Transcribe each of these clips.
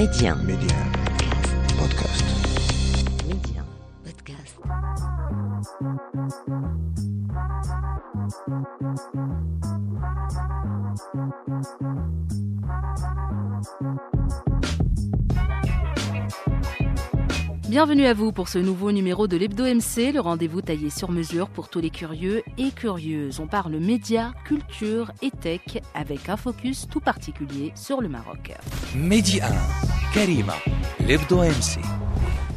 Média. Média. Podcast. Média. Podcast. Bienvenue à vous pour ce nouveau numéro de l'Hebdo MC, le rendez-vous taillé sur mesure pour tous les curieux et curieuses. On parle médias, culture et tech avec un focus tout particulier sur le Maroc. Média 1. Karima. L'Hebdo MC.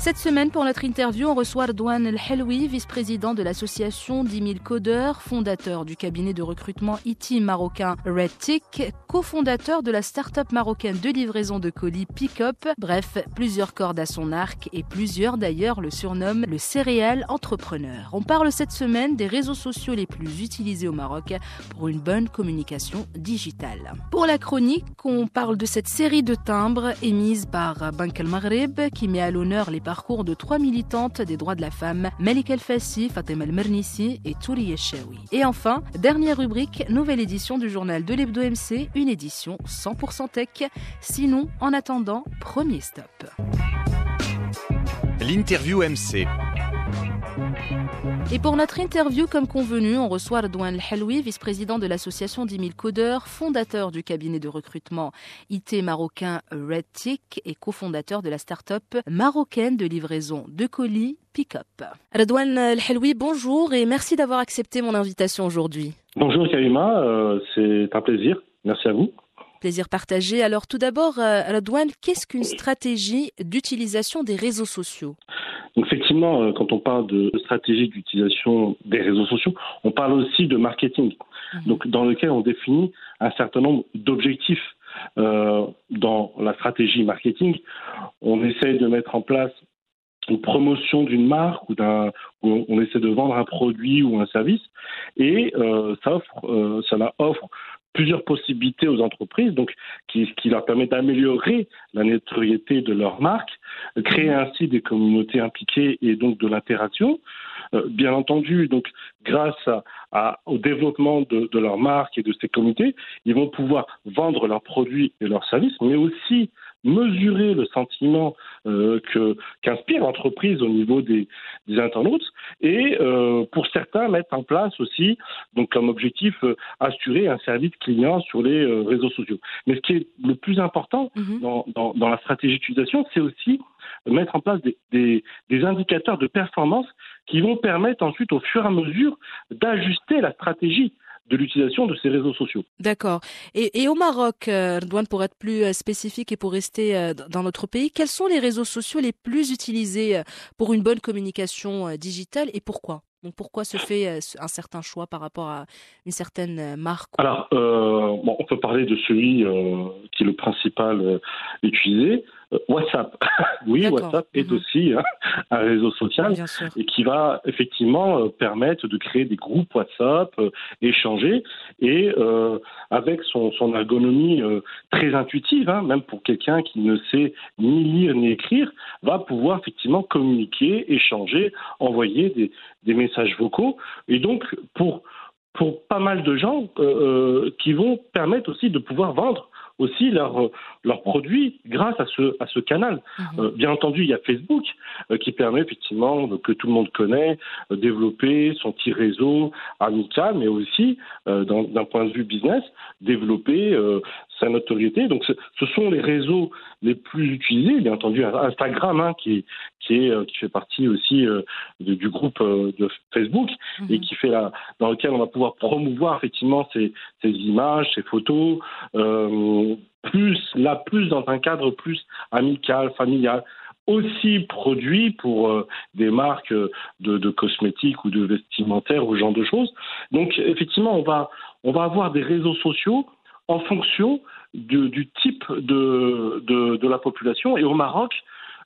Cette semaine, pour notre interview, on reçoit Ardouane El Helwi, vice-président de l'association 10 000 codeurs, fondateur du cabinet de recrutement IT marocain RedTick, cofondateur de la start-up marocaine de livraison de colis Pickup. Bref, plusieurs cordes à son arc et plusieurs d'ailleurs le surnomment le céréal entrepreneur. On parle cette semaine des réseaux sociaux les plus utilisés au Maroc pour une bonne communication digitale. Pour la chronique, on parle de cette série de timbres émise par Bank El Maghreb qui met à l'honneur les parcours de trois militantes des droits de la femme, Malik El Fassi, Fatima El Mernissi et Touri Eshawi. Et enfin, dernière rubrique, nouvelle édition du journal de l'Hebdo MC, une édition 100% tech. Sinon, en attendant, premier stop. L'interview MC. Et pour notre interview, comme convenu, on reçoit Ardouane El Helwi, vice-président de l'association 10 000 codeurs, fondateur du cabinet de recrutement IT marocain RedTick et cofondateur de la start-up marocaine de livraison de colis Pickup. Ardouane El Helwi, bonjour et merci d'avoir accepté mon invitation aujourd'hui. Bonjour Karima, euh, c'est un plaisir. Merci à vous. Plaisir partagé. Alors tout d'abord, euh, Radouane, qu'est-ce qu'une stratégie d'utilisation des réseaux sociaux? Donc, effectivement, euh, quand on parle de stratégie d'utilisation des réseaux sociaux, on parle aussi de marketing, donc dans lequel on définit un certain nombre d'objectifs. Euh, dans la stratégie marketing, on essaye de mettre en place une promotion d'une marque ou d'un, on essaie de vendre un produit ou un service, et euh, ça offre, euh, cela offre plusieurs possibilités aux entreprises, donc qui, qui leur permet d'améliorer la notoriété de leur marque, créer ainsi des communautés impliquées et donc de l'interaction. Euh, bien entendu, donc grâce à, à- au développement de, de leur marque et de ces communautés, ils vont pouvoir vendre leurs produits et leurs services, mais aussi mesurer le sentiment euh, que qu'inspire l'entreprise au niveau des, des internautes et euh, pour certains mettre en place aussi donc comme objectif euh, assurer un service client sur les réseaux sociaux. Mais ce qui est le plus important Mhm. dans, dans, dans la stratégie d'utilisation, c'est aussi mettre en place des, des, des indicateurs de performance qui vont permettre ensuite au fur et à mesure d'ajuster la stratégie de l'utilisation de ces réseaux sociaux. D'accord. Et, et au Maroc, euh, Redouane, pour être plus euh, spécifique et pour rester euh, dans notre pays, quels sont les réseaux sociaux les plus utilisés pour une bonne communication digitale et pourquoi? Donc pourquoi se fait un certain choix par rapport à une certaine marque? Alors, euh, bon, on peut parler de celui euh, qui est le principal euh, utilisé, WhatsApp. oui. WhatsApp est Mhm. aussi hein, un réseau social et qui va effectivement euh, permettre de créer des groupes WhatsApp, euh, échanger, et euh, avec son, son ergonomie euh, très intuitive, hein, même pour quelqu'un qui ne sait ni lire ni écrire, va pouvoir effectivement communiquer, échanger, envoyer des, des messages vocaux, et donc pour pour pas mal de gens euh, euh, qui vont permettre aussi de pouvoir vendre aussi leurs leurs produits grâce à ce à ce canal. Mhm. Euh, bien entendu, il y a Facebook euh, qui permet effectivement que tout le monde connaît, euh, développer son petit réseau amical, mais aussi euh, d'un point de vue business, développer euh, sa notoriété. Donc, ce, ce sont les réseaux les plus utilisés. Bien entendu, Instagram hein, qui est, qui est euh, qui fait partie aussi euh, de- du groupe euh, de Facebook et Mhm. qui fait la, dans lequel on va pouvoir promouvoir effectivement ces, ces images, ces photos, euh, plus là plus dans un cadre plus amical, familial, aussi produit pour euh, des marques euh, de, de cosmétiques ou de vestimentaires ou ce genre de choses. Donc effectivement, on va on va avoir des réseaux sociaux en fonction du type de, de, de la population. Et au Maroc,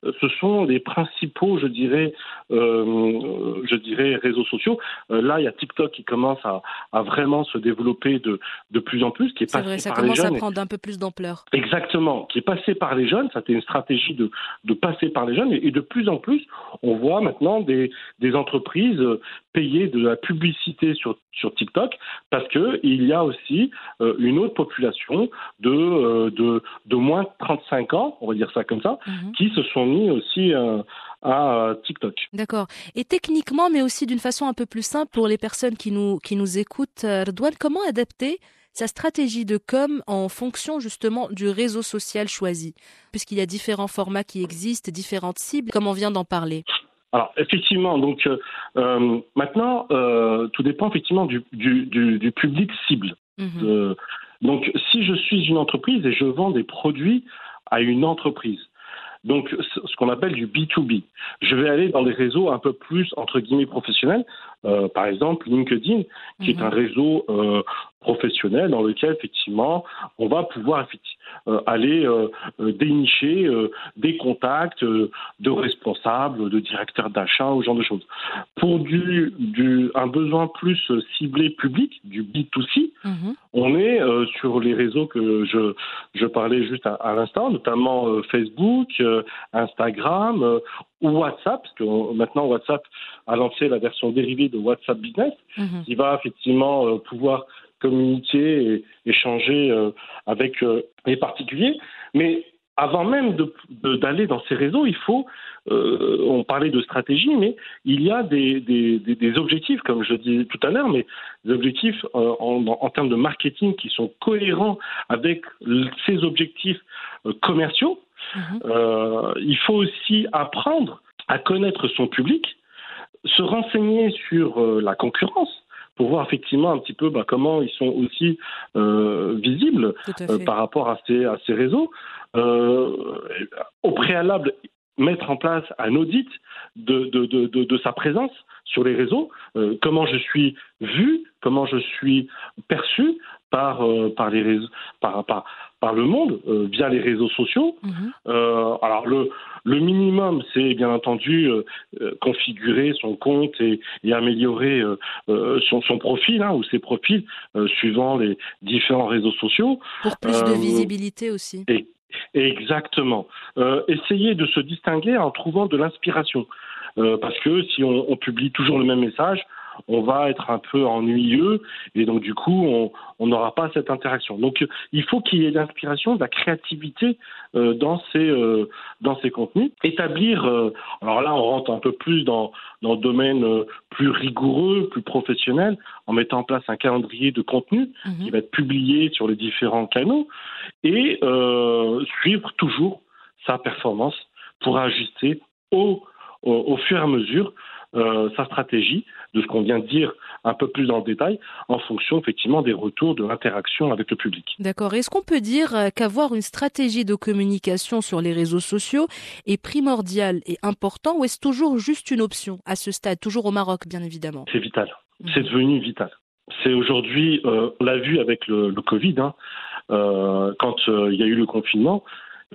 euh, ce sont les principaux, je dirais, euh, je dirais réseaux sociaux. Euh, là, il y a TikTok qui commence à, à vraiment se développer de, de plus en plus, qui est C'est passé vrai, ça par les commence à jeunes. prendre un peu plus d'ampleur. Exactement, qui est passé par les jeunes. Ça, c'était une stratégie de, de passer par les jeunes. Et, de plus en plus, on voit maintenant des, des entreprises payer de la publicité sur, sur TikTok parce que il y a aussi euh, une autre population de, euh, de, de moins de 35 ans, on va dire ça comme ça, Mhm. qui se sont mis aussi euh, à TikTok. D'accord. Et techniquement, mais aussi d'une façon un peu plus simple pour les personnes qui nous, qui nous écoutent, Redouane, comment adapter sa stratégie de com en fonction justement du réseau social choisi? Puisqu'il y a différents formats qui existent, différentes cibles, comme on vient d'en parler. Alors effectivement, donc euh, euh, maintenant, euh, tout dépend effectivement du, du, du, du public cible. Mhm. Euh, donc, si je suis une entreprise et je vends des produits à une entreprise, donc ce ce qu'on appelle du B2B, je vais aller dans des réseaux un peu plus, entre guillemets, professionnels, euh, par exemple LinkedIn, qui est Mhm. un réseau euh, professionnel dans lequel, effectivement, on va pouvoir euh, aller dénicher des contacts de responsables, de directeurs d'achat, ou ce genre de choses. Pour du, du, un besoin plus ciblé public, du B2C, Mhm. on est sur les réseaux que je, je parlais juste à, à l'instant, notamment Facebook, Instagram ou WhatsApp, parce que euh, maintenant WhatsApp a lancé la version dérivée de WhatsApp Business, Mhm. qui va effectivement euh, pouvoir communiquer et échanger euh, avec euh, les particuliers. Mais avant même de- de- d'aller dans ces réseaux, il faut, euh, on parlait de stratégie, mais il y a des, des- des- objectifs, comme je disais tout à l'heure, mais des objectifs euh, en, en termes de marketing qui sont cohérents avec ces objectifs euh, commerciaux. Mhm. Euh, il faut aussi apprendre à connaître son public, se renseigner sur euh, la concurrence pour voir effectivement un petit peu bah, comment ils sont aussi euh, visibles par rapport à ces, à ces réseaux. Au préalable, mettre en place un audit de, de, de, de, de sa présence sur les réseaux, comment je suis vu, comment je suis perçu par, euh, par, les réseaux, par, par, par le monde euh, via les réseaux sociaux. Mhm. Euh, alors le, le minimum, c'est bien entendu euh, configurer son compte et, et améliorer son, son profil hein, ou ses profils suivant les différents réseaux sociaux. Pour plus de visibilité aussi. Exactement. Euh, essayer de se distinguer en trouvant de l'inspiration. Parce que si on, on publie toujours le même message, on va être un peu ennuyeux et donc du coup on n'aura pas cette interaction. Donc il faut qu'il y ait l'inspiration, de la créativité euh, dans ces euh, dans ces contenus. Établir, euh, alors là on rentre un peu plus dans dans le domaine plus rigoureux, plus professionnel, en mettant en place un calendrier de contenu Mhm. qui va être publié sur les différents canaux et suivre toujours sa performance pour ajuster au, au, au fur et à mesure euh, sa stratégie de ce qu'on vient de dire un peu plus dans le détail en fonction effectivement des retours de l'interaction avec le public. D'accord. Est-ce qu'on peut dire euh, qu'avoir une stratégie de communication sur les réseaux sociaux est primordial et important ou est-ce toujours juste une option à ce stade, toujours au Maroc bien évidemment? C'est vital. Mhm. C'est devenu vital. C'est aujourd'hui, euh, on l'a vu avec le, le Covid, hein, euh, quand il y a eu le confinement,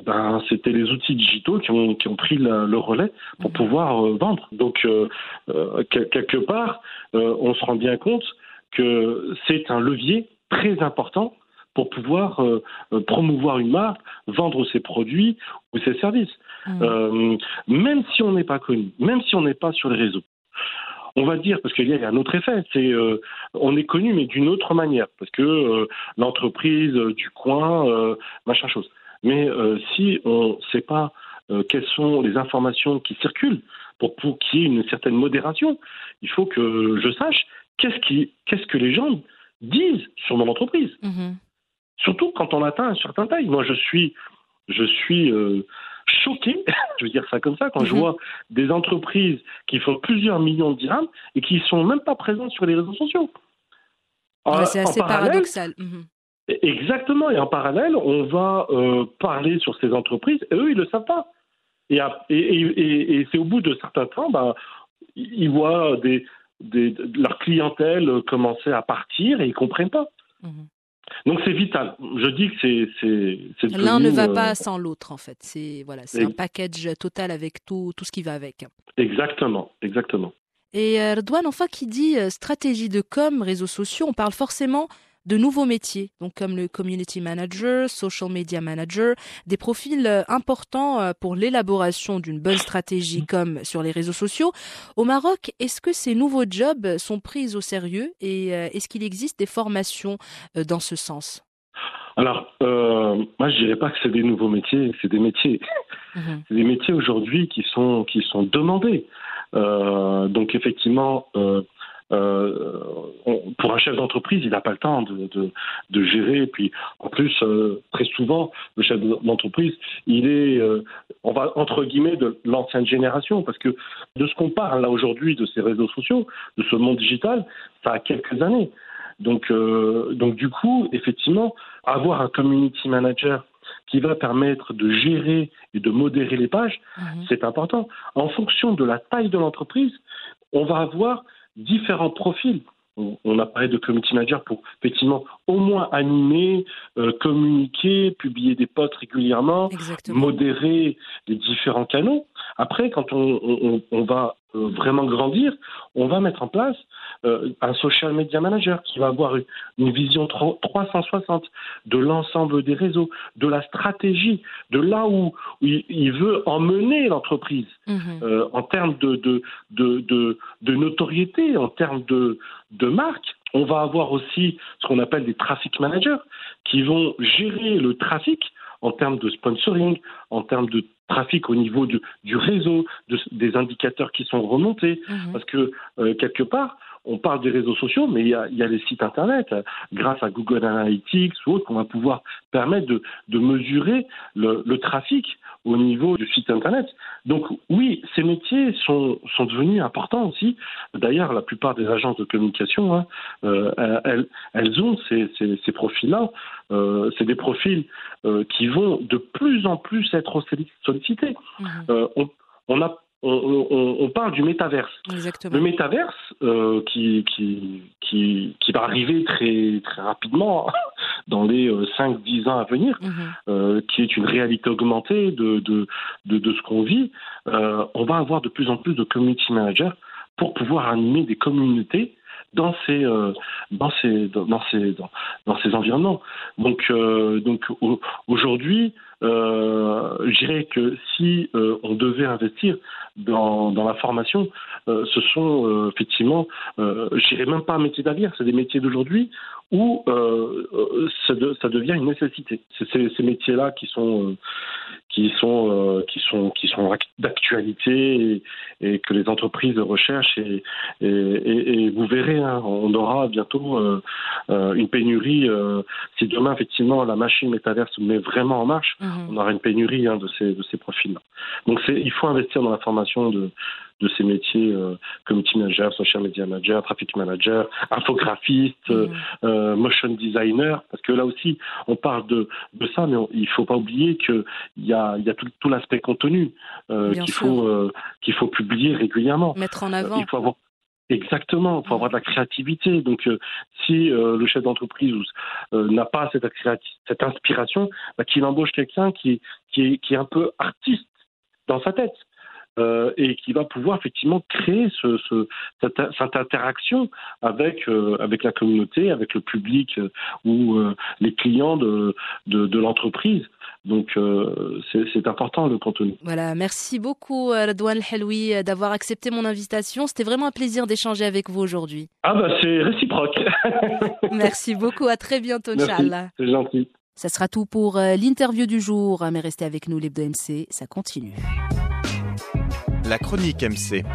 ben, c'était les outils digitaux qui ont, qui ont pris la- le relais pour Mhm. pouvoir euh, vendre. Donc, euh, euh, quel- quelque part, on se rend bien compte que c'est un levier très important pour pouvoir promouvoir une marque, vendre ses produits ou ses services. Mhm. Même si on n'est pas connu, même si on n'est pas sur les réseaux. On va dire, parce qu'il y a un autre effet, c'est euh, on est connu mais d'une autre manière, parce que euh, l'entreprise euh, du coin, machin chose. Mais euh, si on ne sait pas euh, quelles sont les informations qui circulent pour, pour qu'il y ait une certaine modération, il faut que je sache qu'est-ce qui, qu'est-ce que les gens disent sur mon entreprise Mhm. surtout quand on atteint un certain taille. Moi, je suis, je suis euh, choqué, je veux dire ça comme ça, quand je Mhm. vois des entreprises qui font plusieurs millions de dirhams et qui sont même pas présentes sur les réseaux sociaux. Ouais, c'est assez paradoxal. Mhm. Exactement, et en parallèle, on va euh, parler sur ces entreprises, et eux, ils le savent pas. Et, et, et- c'est au bout de certains temps, bah, ils voient des, des, leur clientèle commencer à partir et ils comprennent pas. Mhm. Donc c'est vital. Je dis que c'est L'un ne va euh, pas sans l'autre en fait. C'est voilà, c'est un package total avec tout, tout ce qui va avec. Exactement, exactement. Et euh, Redouane, enfin, qui dit euh, stratégie de com, réseaux sociaux, on parle forcément de nouveaux métiers, donc comme le community manager, social media manager, des profils euh, importants euh, pour l'élaboration d'une bonne stratégie comme sur les réseaux sociaux. Au Maroc, est-ce que ces nouveaux jobs sont pris au sérieux et euh, est-ce qu'il existe des formations dans ce sens? Alors, moi, je dirais pas que c'est des nouveaux métiers, c'est des métiers. Mhm. C'est des métiers aujourd'hui qui sont qui sont demandés. donc, effectivement, euh, pour un chef d'entreprise, il n'a pas le temps de, de, de, gérer. Et puis, en plus, euh, très souvent, le chef d'entreprise, il est, euh, on va entre guillemets, de l'ancienne génération, parce que de ce qu'on parle là aujourd'hui, de ces réseaux sociaux, de ce monde digital, ça a quelques années. Donc, donc du coup, effectivement, avoir un community manager qui va permettre de gérer et de modérer les pages, mhm. c'est important. En fonction de la taille de l'entreprise, on va avoir différents profils. On, a parlé de community manager pour effectivement au moins animer, euh, communiquer, publier des posts régulièrement, modérer les différents canaux. Après, quand on, on va euh, vraiment grandir, on va mettre en place euh, un social media manager qui va avoir une, vision 360 de l'ensemble des réseaux, de la stratégie, de là où, il, veut emmener l'entreprise mhm. euh, en termes de, de, de, de, notoriété, en termes de, de marque. On va avoir aussi ce qu'on appelle des traffic managers qui vont gérer le trafic en termes de sponsoring, en termes de trafic au niveau du, du réseau, des indicateurs qui sont remontés. Mhm. Parce que, euh, quelque part, on parle des réseaux sociaux, mais il y a, les sites Internet. Grâce à Google Analytics ou autre, on va pouvoir permettre de, mesurer le, trafic au niveau du site Internet. Donc oui, ces métiers sont, devenus importants aussi. D'ailleurs, la plupart des agences de communication, hein, euh, elles, ont ces, profils-là. Euh, c'est des profils euh, qui vont de plus en plus être sollicités. On, on a on, on, parle du métaverse. Exactement. Le métaverse euh, qui, qui, qui, qui, va arriver très, très rapidement dans les 5-10 euh, ans à venir, mhm. euh, qui est une réalité augmentée de, de, de, de ce qu'on vit, euh, on va avoir de plus en plus de community managers pour pouvoir animer des communautés dans ces euh, dans ces dans ces dans, dans ces environnements. Donc euh, donc aujourd'hui, euh, je dirais que si euh, on devait investir dans, dans la formation, euh, ce sont euh, effectivement, je dirais même pas un métier d'avenir, c'est des métiers d'aujourd'hui où ça, ça, devient une nécessité. C'est ces, ces métiers-là qui sont qui sont qui sont qui sont d'actualité et, et, que les entreprises recherchent et, et, et vous verrez, hein, on aura bientôt une pénurie. si demain effectivement la machine métaverse met vraiment en marche, mmh. on aura une pénurie hein, de ces de ces profils. -là. Donc il faut investir dans la formation de, de ces métiers euh, community manager, social media manager, traffic manager, infographiste, euh, mm. euh, motion designer, parce que là aussi on parle de, de ça, mais il il faut pas oublier qu'il y a, y a tout, tout l'aspect contenu qu'il faut qu'il faut publier régulièrement. Mettre en avant. il faut avoir Exactement, il faut avoir de la créativité. Donc, si le chef d'entreprise n'a pas cette, cette inspiration, bah, qu'il embauche quelqu'un qui, qui, est, qui est un peu artiste dans sa tête. Euh, et qui va pouvoir effectivement créer ce, ce, cette, cette, interaction avec, euh, avec la communauté, avec le public euh, ou les clients de, de, de l'entreprise. Donc c'est important le contenu. Voilà, merci beaucoup Radouane Heloui d'avoir accepté mon invitation. C'était vraiment un plaisir d'échanger avec vous aujourd'hui. Ah bah c'est réciproque. merci beaucoup, à très bientôt Inch'Allah. C'est gentil. Ça sera tout pour l'interview du jour, mais restez avec nous, l'Hebdo MC, ça continue la chronique MC.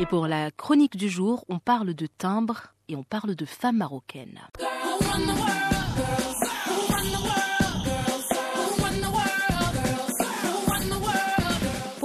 Et pour la chronique du jour, on parle de timbre et on parle de femmes marocaines.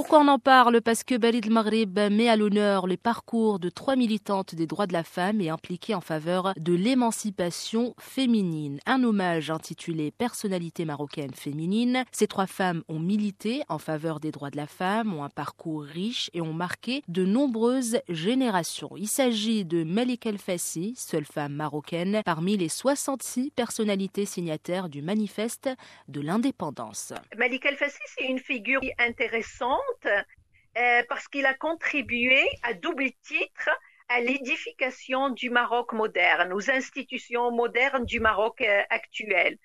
Pourquoi on en parle? Parce que Balid Maghrib met à l'honneur le parcours de trois militantes des droits de la femme et impliquées en faveur de l'émancipation féminine. Un hommage intitulé Personnalité marocaine féminine. Ces trois femmes ont milité en faveur des droits de la femme, ont un parcours riche et ont marqué de nombreuses générations. Il s'agit de Malik El Fassi, seule femme marocaine parmi les 66 personnalités signataires du manifeste de l'indépendance. Malik El Fassi, c'est une figure intéressante euh, parce qu'il a contribué à double titre à l'édification du Maroc moderne, aux institutions modernes du Maroc euh, actuel.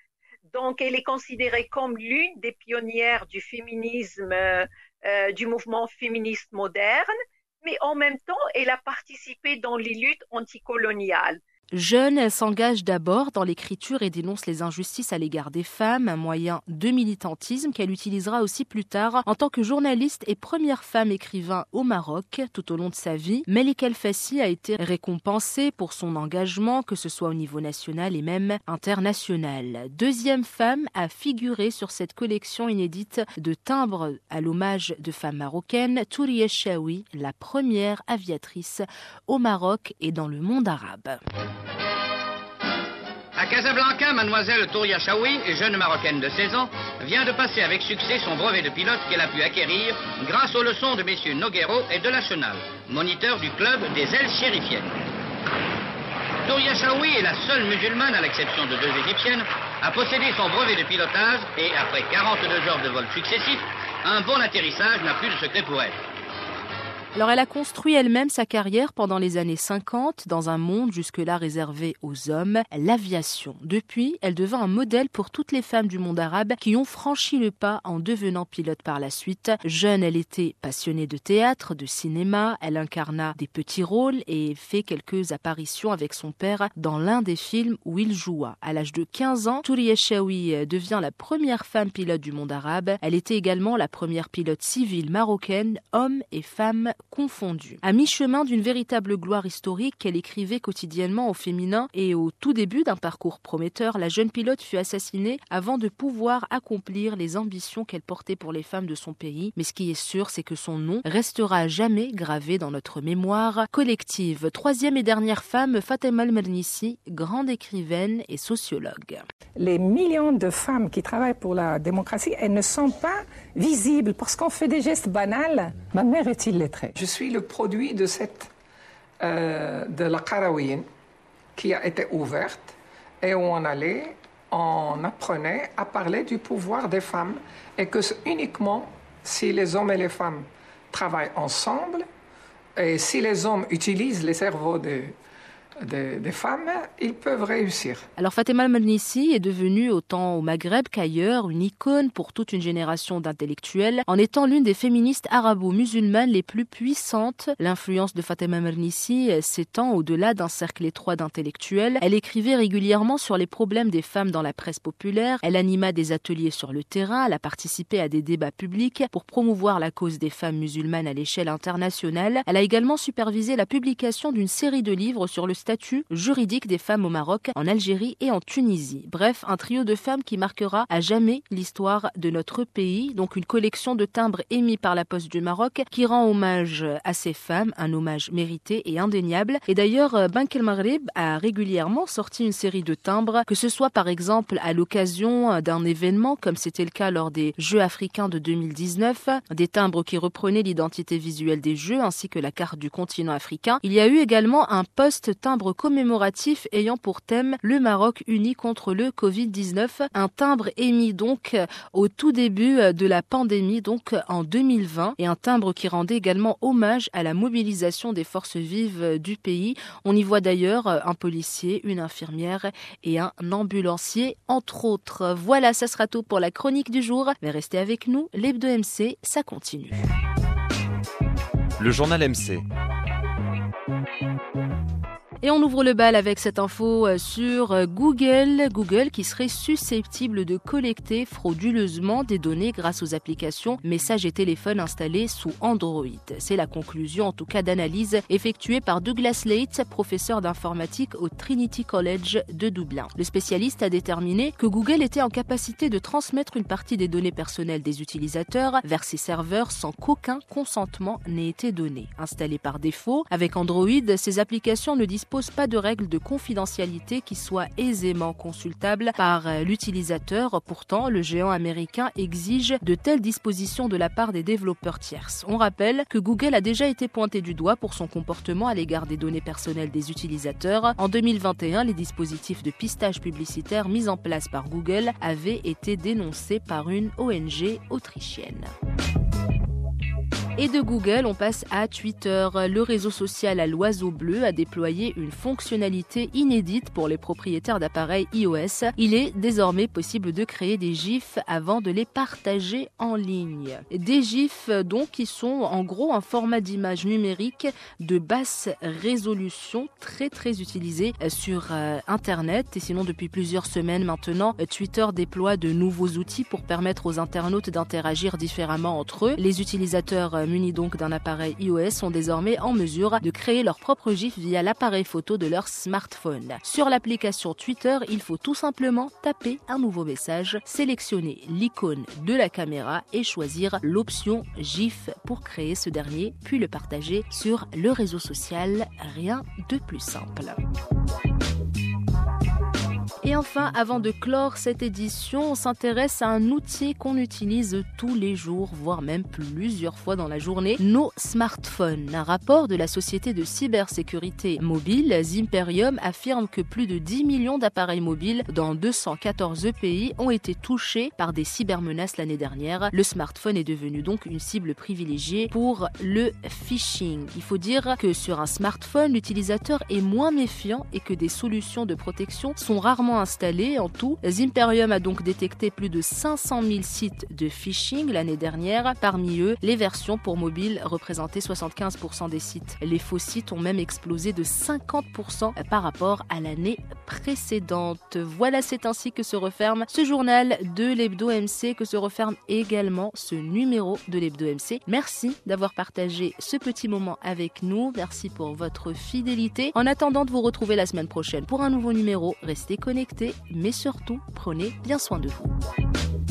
Donc, elle est considérée comme l'une des pionnières du féminisme, euh, du mouvement féministe moderne, mais en même temps, elle a participé dans les luttes anticoloniales. Jeune, elle s'engage d'abord dans l'écriture et dénonce les injustices à l'égard des femmes, un moyen de militantisme qu'elle utilisera aussi plus tard en tant que journaliste et première femme écrivain au Maroc tout au long de sa vie. Melika El Fassi a été récompensée pour son engagement, que ce soit au niveau national et même international. Deuxième femme à figurer sur cette collection inédite de timbres à l'hommage de femmes marocaines, Touria Chaoui, la première aviatrice au Maroc et dans le monde arabe. À Casablanca, mademoiselle Touria Chaoui, jeune marocaine de 16 ans, vient de passer avec succès son brevet de pilote qu'elle a pu acquérir grâce aux leçons de messieurs Noguero et de la Chenal, moniteurs du club des ailes chérifiennes. Touria Chaoui est la seule musulmane, à l'exception de deux égyptiennes, à posséder son brevet de pilotage et, après 42 heures de vol successifs, un bon atterrissage n'a plus de secret pour elle. Alors elle a construit elle-même sa carrière pendant les années 50 dans un monde jusque-là réservé aux hommes, l'aviation. Depuis, elle devint un modèle pour toutes les femmes du monde arabe qui ont franchi le pas en devenant pilote par la suite. Jeune, elle était passionnée de théâtre, de cinéma, elle incarna des petits rôles et fait quelques apparitions avec son père dans l'un des films où il joua. À l'âge de 15 ans, Touria Chaoui devient la première femme pilote du monde arabe. Elle était également la première pilote civile marocaine, homme et femme confondus. À mi-chemin d'une véritable gloire historique qu'elle écrivait quotidiennement au féminin et au tout début d'un parcours prometteur, la jeune pilote fut assassinée avant de pouvoir accomplir les ambitions qu'elle portait pour les femmes de son pays. Mais ce qui est sûr, c'est que son nom restera jamais gravé dans notre mémoire collective. Troisième et dernière femme, Fatima Al-Mernissi, grande écrivaine et sociologue. Les millions de femmes qui travaillent pour la démocratie, elles ne sont pas visibles parce qu'on fait des gestes banals. Ma mère est illettrée. Je suis le produit de cette euh, de la Karawin qui a été ouverte et où on allait, on apprenait à parler du pouvoir des femmes et que uniquement si les hommes et les femmes travaillent ensemble et si les hommes utilisent les cerveaux de, des, femmes, ils peuvent réussir. Alors Fatima Melnissi est devenue autant au Maghreb qu'ailleurs une icône pour toute une génération d'intellectuels en étant l'une des féministes arabo-musulmanes les plus puissantes. L'influence de Fatima Melnissi s'étend au-delà d'un cercle étroit d'intellectuels. Elle écrivait régulièrement sur les problèmes des femmes dans la presse populaire. Elle anima des ateliers sur le terrain. Elle a participé à des débats publics pour promouvoir la cause des femmes musulmanes à l'échelle internationale. Elle a également supervisé la publication d'une série de livres sur le statut juridique des femmes au Maroc, en Algérie et en Tunisie. Bref, un trio de femmes qui marquera à jamais l'histoire de notre pays. Donc une collection de timbres émis par la Poste du Maroc qui rend hommage à ces femmes, un hommage mérité et indéniable. Et d'ailleurs, Bank el Maghrib a régulièrement sorti une série de timbres, que ce soit par exemple à l'occasion d'un événement comme c'était le cas lors des Jeux africains de 2019, des timbres qui reprenaient l'identité visuelle des Jeux ainsi que la carte du continent africain. Il y a eu également un post-timbre timbre commémoratif ayant pour thème le Maroc uni contre le Covid-19. Un timbre émis donc au tout début de la pandémie, donc en 2020, et un timbre qui rendait également hommage à la mobilisation des forces vives du pays. On y voit d'ailleurs un policier, une infirmière et un ambulancier, entre autres. Voilà, ça sera tout pour la chronique du jour. Mais restez avec nous, l'Hebdo MC, ça continue. Le journal MC. Et on ouvre le bal avec cette info euh, sur euh, Google. Google qui serait susceptible de collecter frauduleusement des données grâce aux applications messages et téléphones installés sous Android. C'est la conclusion en tout cas d'analyse effectuée par Douglas Late, professeur d'informatique au Trinity College de Dublin. Le spécialiste a déterminé que Google était en capacité de transmettre une partie des données personnelles des utilisateurs vers ses serveurs sans qu'aucun consentement n'ait été donné. Installé par défaut, avec Android, ces applications ne disposent pas de règles de confidentialité qui soient aisément consultables par l'utilisateur. Pourtant, le géant américain exige de telles dispositions de la part des développeurs tierces. On rappelle que Google a déjà été pointé du doigt pour son comportement à l'égard des données personnelles des utilisateurs. En 2021, les dispositifs de pistage publicitaire mis en place par Google avaient été dénoncés par une ONG autrichienne. Et de Google, on passe à Twitter. Le réseau social à l'oiseau bleu a déployé une fonctionnalité inédite pour les propriétaires d'appareils iOS. Il est désormais possible de créer des GIFs avant de les partager en ligne. Des GIFs donc qui sont en gros un format d'image numérique de basse résolution très très utilisé sur euh, Internet. Et sinon depuis plusieurs semaines maintenant, Twitter déploie de nouveaux outils pour permettre aux internautes d'interagir différemment entre eux. Les utilisateurs munis donc d'un appareil iOS sont désormais en mesure de créer leur propre GIF via l'appareil photo de leur smartphone. Sur l'application Twitter, il faut tout simplement taper un nouveau message, sélectionner l'icône de la caméra et choisir l'option GIF pour créer ce dernier, puis le partager sur le réseau social. Rien de plus simple. Et enfin, avant de clore cette édition, on s'intéresse à un outil qu'on utilise tous les jours, voire même plusieurs fois dans la journée, nos smartphones. Un rapport de la société de cybersécurité mobile, Zimperium, affirme que plus de 10 millions d'appareils mobiles dans 214 pays ont été touchés par des cybermenaces l'année dernière. Le smartphone est devenu donc une cible privilégiée pour le phishing. Il faut dire que sur un smartphone, l'utilisateur est moins méfiant et que des solutions de protection sont rarement installés. En tout, Zimperium a donc détecté plus de 500 000 sites de phishing l'année dernière. Parmi eux, les versions pour mobile représentaient 75% des sites. Les faux sites ont même explosé de 50% par rapport à l'année précédente. Voilà, c'est ainsi que se referme ce journal de l'Hebdo MC, que se referme également ce numéro de l'Hebdo MC. Merci d'avoir partagé ce petit moment avec nous. Merci pour votre fidélité. En attendant de vous retrouver la semaine prochaine pour un nouveau numéro, restez connectés mais surtout, prenez bien soin de vous.